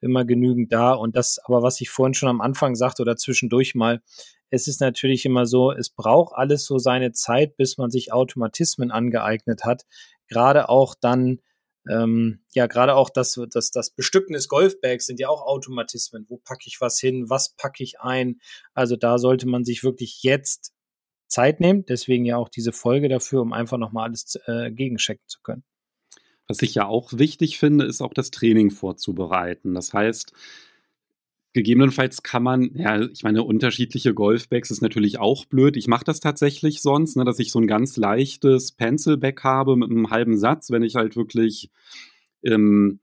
immer genügend da. Und das, aber was ich vorhin schon am Anfang sagte oder zwischendurch mal, es ist natürlich immer so, es braucht alles so seine Zeit, bis man sich Automatismen angeeignet hat. Gerade auch dann ähm, ja, gerade auch das, das, das Bestücken des Golfbags sind ja auch Automatismen. Wo packe ich was hin? Was packe ich ein? Also da sollte man sich wirklich jetzt Zeit nehmen. Deswegen ja auch diese Folge dafür, um einfach nochmal alles äh, gegenchecken zu können. Was ich ja auch wichtig finde, ist auch das Training vorzubereiten. Das heißt, gegebenenfalls kann man, ja, ich meine, unterschiedliche Golfbags ist natürlich auch blöd. Ich mache das tatsächlich sonst, ne, dass ich so ein ganz leichtes Pencilback habe mit einem halben Satz, wenn ich halt wirklich ähm,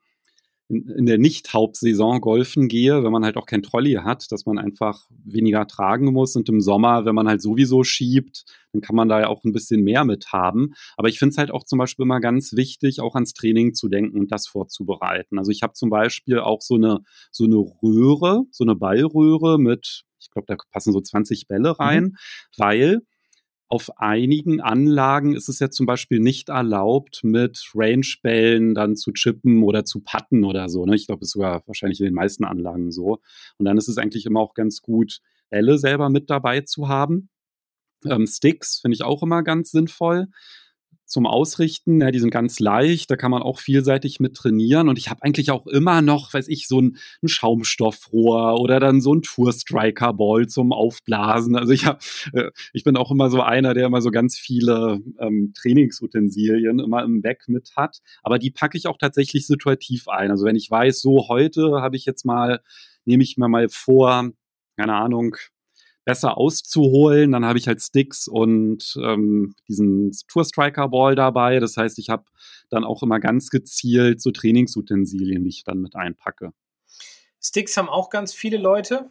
in, in der Nicht-Hauptsaison golfen gehe, wenn man halt auch kein Trolley hat, dass man einfach weniger tragen muss. Und im Sommer, wenn man halt sowieso schiebt, dann kann man da ja auch ein bisschen mehr mit haben. Aber ich finde es halt auch zum Beispiel immer ganz wichtig, auch ans Training zu denken und das vorzubereiten. Also ich habe zum Beispiel auch so eine, so eine Röhre, so eine Ballröhre mit, ich glaube, da passen so 20 Bälle rein, mhm. weil auf einigen Anlagen ist es ja zum Beispiel nicht erlaubt, mit Range-Bällen dann zu chippen oder zu putten oder so. Ne? Ich glaube, das ist sogar wahrscheinlich in den meisten Anlagen so. Und dann ist es eigentlich immer auch ganz gut, Bälle selber mit dabei zu haben. Ähm, Sticks finde ich auch immer ganz sinnvoll zum Ausrichten. Ja, die sind ganz leicht, da kann man auch vielseitig mit trainieren. Und ich habe eigentlich auch immer noch, weiß ich, so ein, ein Schaumstoffrohr oder dann so ein Tour Striker Ball zum Aufblasen. Also ich habe, äh, ich bin auch immer so einer, der immer so ganz viele ähm, Trainingsutensilien immer im Back mit hat. Aber die packe ich auch tatsächlich situativ ein. Also wenn ich weiß, so heute habe ich jetzt mal, nehme ich mir mal vor, keine Ahnung, besser auszuholen. Dann habe ich halt Sticks und ähm, diesen Tour Striker Ball dabei. Das heißt, ich habe dann auch immer ganz gezielt so Trainingsutensilien, die ich dann mit einpacke. Sticks haben auch ganz viele Leute,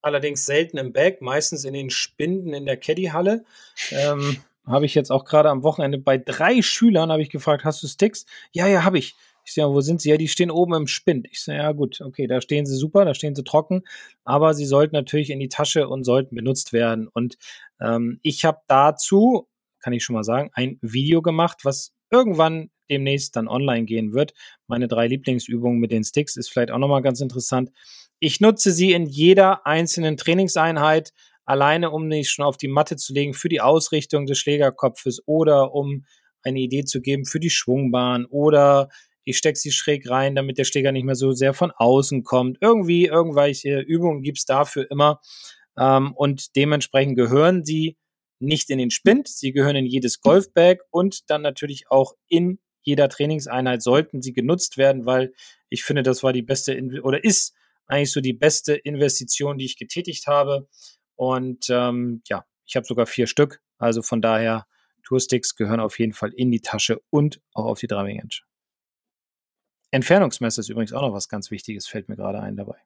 allerdings selten im Bag, meistens in den Spinden in der Caddy-Halle. Ähm, habe ich jetzt auch gerade am Wochenende bei drei Schülern habe ich gefragt, hast du Sticks? Ja, ja, habe ich. Ich sage, wo sind sie? Ja, die stehen oben im Spind. Ich sage, ja gut, okay, da stehen sie super, da stehen sie trocken, aber sie sollten natürlich in die Tasche und sollten benutzt werden. Und ähm, ich habe dazu, kann ich schon mal sagen, ein Video gemacht, was irgendwann demnächst dann online gehen wird. Meine drei Lieblingsübungen mit den Sticks ist vielleicht auch nochmal ganz interessant. Ich nutze sie in jeder einzelnen Trainingseinheit, alleine um mich schon auf die Matte zu legen für die Ausrichtung des Schlägerkopfes oder um eine Idee zu geben für die Schwungbahn oder ich stecke sie schräg rein, damit der Schläger nicht mehr so sehr von außen kommt. Irgendwie, irgendwelche Übungen gibt's dafür immer. Ähm, und dementsprechend gehören sie nicht in den Spind, sie gehören in jedes Golfbag und dann natürlich auch in jeder Trainingseinheit sollten sie genutzt werden, weil ich finde, das war die beste oder ist eigentlich so die beste Investition, die ich getätigt habe. Und ähm, ja, ich habe sogar vier Stück. Also von daher, Toursticks gehören auf jeden Fall in die Tasche und auch auf die Driving Range. Entfernungsmesser ist übrigens auch noch was ganz Wichtiges, fällt mir gerade ein dabei.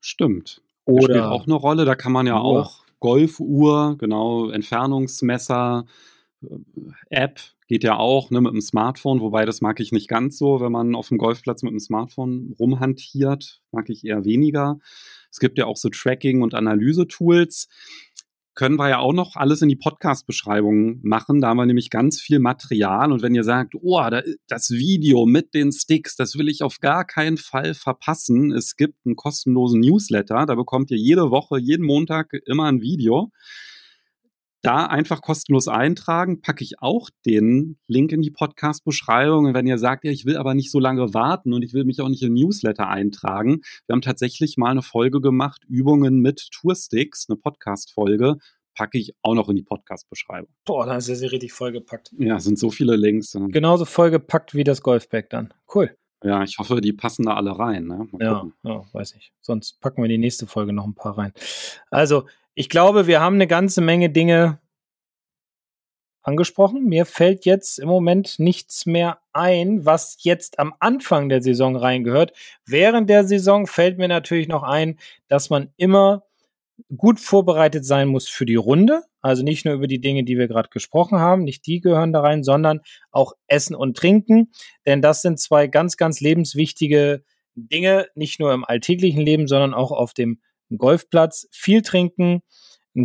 Stimmt. Oder spielt auch eine Rolle, da kann man ja Uhr. auch Golfuhr, genau, Entfernungsmesser, äh, App geht ja auch ne, mit dem Smartphone, wobei das mag ich nicht ganz so, wenn man auf dem Golfplatz mit dem Smartphone rumhantiert, mag ich eher weniger. Es gibt ja auch so Tracking- und Analyse-Tools können wir ja auch noch alles in die Podcast-Beschreibung machen. Da haben wir nämlich ganz viel Material. Und wenn ihr sagt, oh, das Video mit den Sticks, das will ich auf gar keinen Fall verpassen. Es gibt einen kostenlosen Newsletter. Da bekommt ihr jede Woche, jeden Montag immer ein Video da einfach kostenlos eintragen, packe ich auch den Link in die Podcast-Beschreibung. Und wenn ihr sagt, ja, ich will aber nicht so lange warten und ich will mich auch nicht in Newsletter eintragen, wir haben tatsächlich mal eine Folge gemacht, Übungen mit Toursticks, eine Podcast-Folge, packe ich auch noch in die Podcast-Beschreibung. Boah, da ist ja sie richtig vollgepackt. Ja, sind so viele Links. Genauso vollgepackt wie das Golfbag dann. Cool. Ja, ich hoffe, die passen da alle rein. Ne? Ja, ja, weiß ich. Sonst packen wir die nächste Folge noch ein paar rein. Also, ich glaube, wir haben eine ganze Menge Dinge angesprochen. Mir fällt jetzt im Moment nichts mehr ein, was jetzt am Anfang der Saison reingehört. Während der Saison fällt mir natürlich noch ein, dass man immer gut vorbereitet sein muss für die Runde. Also nicht nur über die Dinge, die wir gerade gesprochen haben, nicht die gehören da rein, sondern auch Essen und Trinken. Denn das sind zwei ganz, ganz lebenswichtige Dinge, nicht nur im alltäglichen Leben, sondern auch auf dem Golfplatz, viel trinken,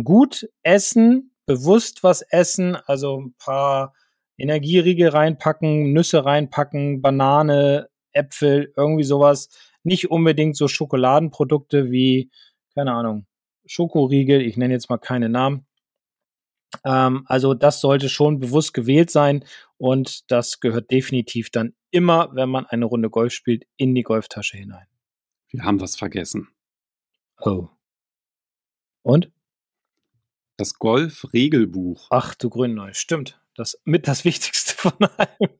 gut essen, bewusst was essen, also ein paar Energieriegel reinpacken, Nüsse reinpacken, Banane, Äpfel, irgendwie sowas. Nicht unbedingt so Schokoladenprodukte wie, keine Ahnung, Schokoriegel, ich nenne jetzt mal keine Namen. Ähm, also das sollte schon bewusst gewählt sein und das gehört definitiv dann immer, wenn man eine Runde Golf spielt, in die Golftasche hinein. Wir haben was vergessen. Oh. Und? Das Golf-Regelbuch. Ach du Grünneu, stimmt. Das mit das Wichtigste von allem.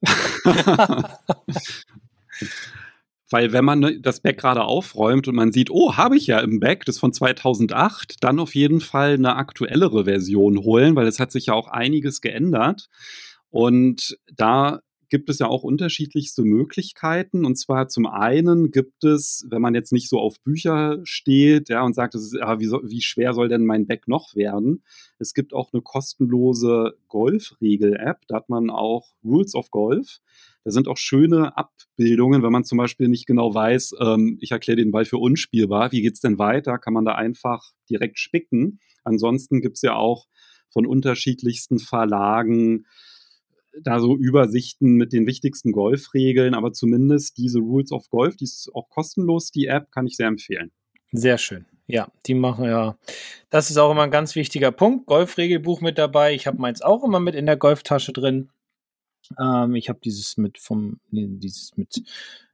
Weil wenn man ne, das Back gerade aufräumt und man sieht, oh, habe ich ja im Back, das von 2008, dann auf jeden Fall eine aktuellere Version holen, weil es hat sich ja auch einiges geändert. Und da gibt es ja auch unterschiedlichste Möglichkeiten. Und zwar zum einen gibt es, wenn man jetzt nicht so auf Bücher steht ja, und sagt, ist, ja, wie, so, wie schwer soll denn mein Back noch werden? Es gibt auch eine kostenlose Golfregel-App. Da hat man auch Rules of Golf. Da sind auch schöne Abbildungen, wenn man zum Beispiel nicht genau weiß, ähm, ich erkläre den Ball für unspielbar, wie geht's denn weiter, kann man da einfach direkt spicken. Ansonsten gibt's ja auch von unterschiedlichsten Verlagen da so Übersichten mit den wichtigsten Golfregeln, aber zumindest diese Rules of Golf, die ist auch kostenlos, die App, kann ich sehr empfehlen. Sehr schön. Ja, die machen ja. Das ist auch immer ein ganz wichtiger Punkt. Golfregelbuch mit dabei. Ich habe meins auch immer mit in der Golftasche drin. Ähm, ich habe dieses mit vom, nee, dieses mit,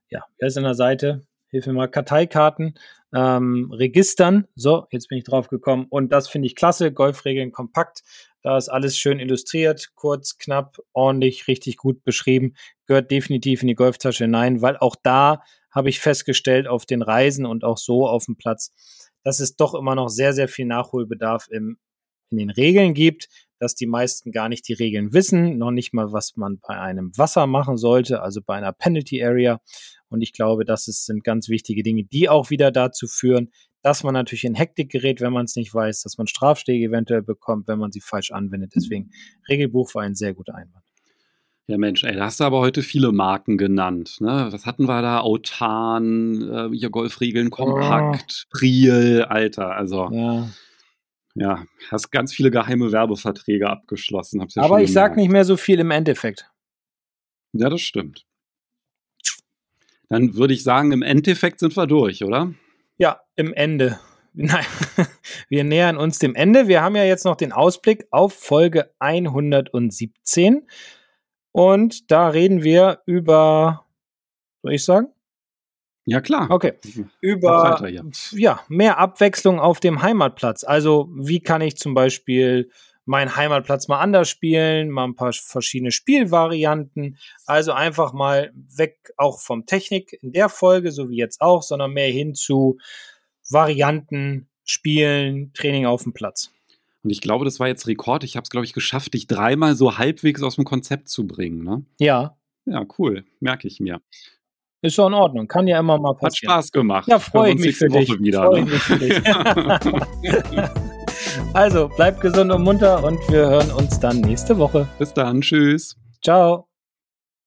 ja, wer ist an der Seite? Hilf mir mal, Karteikarten, ähm, Registern. So, jetzt bin ich drauf gekommen. Und das finde ich klasse. Golfregeln kompakt. Da ist alles schön illustriert, kurz, knapp, ordentlich, richtig gut beschrieben. Gehört definitiv in die Golftasche hinein, weil auch da habe ich festgestellt auf den Reisen und auch so auf dem Platz, dass es doch immer noch sehr, sehr viel Nachholbedarf im, in den Regeln gibt, dass die meisten gar nicht die Regeln wissen, noch nicht mal, was man bei einem Wasser machen sollte, also bei einer Penalty Area. Und ich glaube, das ist, sind ganz wichtige Dinge, die auch wieder dazu führen, dass man natürlich in Hektik gerät, wenn man es nicht weiß, dass man Strafschläge eventuell bekommt, wenn man sie falsch anwendet. Deswegen, Regelbuch war ein sehr guter Einwand. Ja, Mensch, ey, da hast du aber heute viele Marken genannt. Ne? Was hatten wir da? Autan, äh, hier Golfregeln, Kompakt, oh. Priel, Alter. Also, ja. Ja, hast ganz viele geheime Werbeverträge abgeschlossen. Ja aber ich sag nicht mehr so viel im Endeffekt. Ja, das stimmt. Dann würde ich sagen, im Endeffekt sind wir durch, oder? Ja, im Ende. Nein, wir nähern uns dem Ende. Wir haben ja jetzt noch den Ausblick auf Folge 117. Und da reden wir über, soll ich sagen? Ja, klar. Okay. Über weiter, ja. ja. mehr Abwechslung auf dem Heimatplatz. Also, wie kann ich zum Beispiel meinen Heimatplatz mal anders spielen, mal ein paar verschiedene Spielvarianten. Also einfach mal weg auch vom Technik in der Folge, so wie jetzt auch, sondern mehr hin zu Varianten, Spielen, Training auf dem Platz. Und ich glaube, das war jetzt Rekord. Ich habe es, glaube ich, geschafft, dich dreimal so halbwegs aus dem Konzept zu bringen. Ne? Ja. Ja, cool. Merke ich mir. Ist schon in Ordnung. Kann ja immer mal passieren. Hat Spaß gemacht. Ja, freue ich mich für dich. Wieder, freue ne? mich für dich. Also bleibt gesund und munter und wir hören uns dann nächste Woche. Bis dann. Tschüss. Ciao.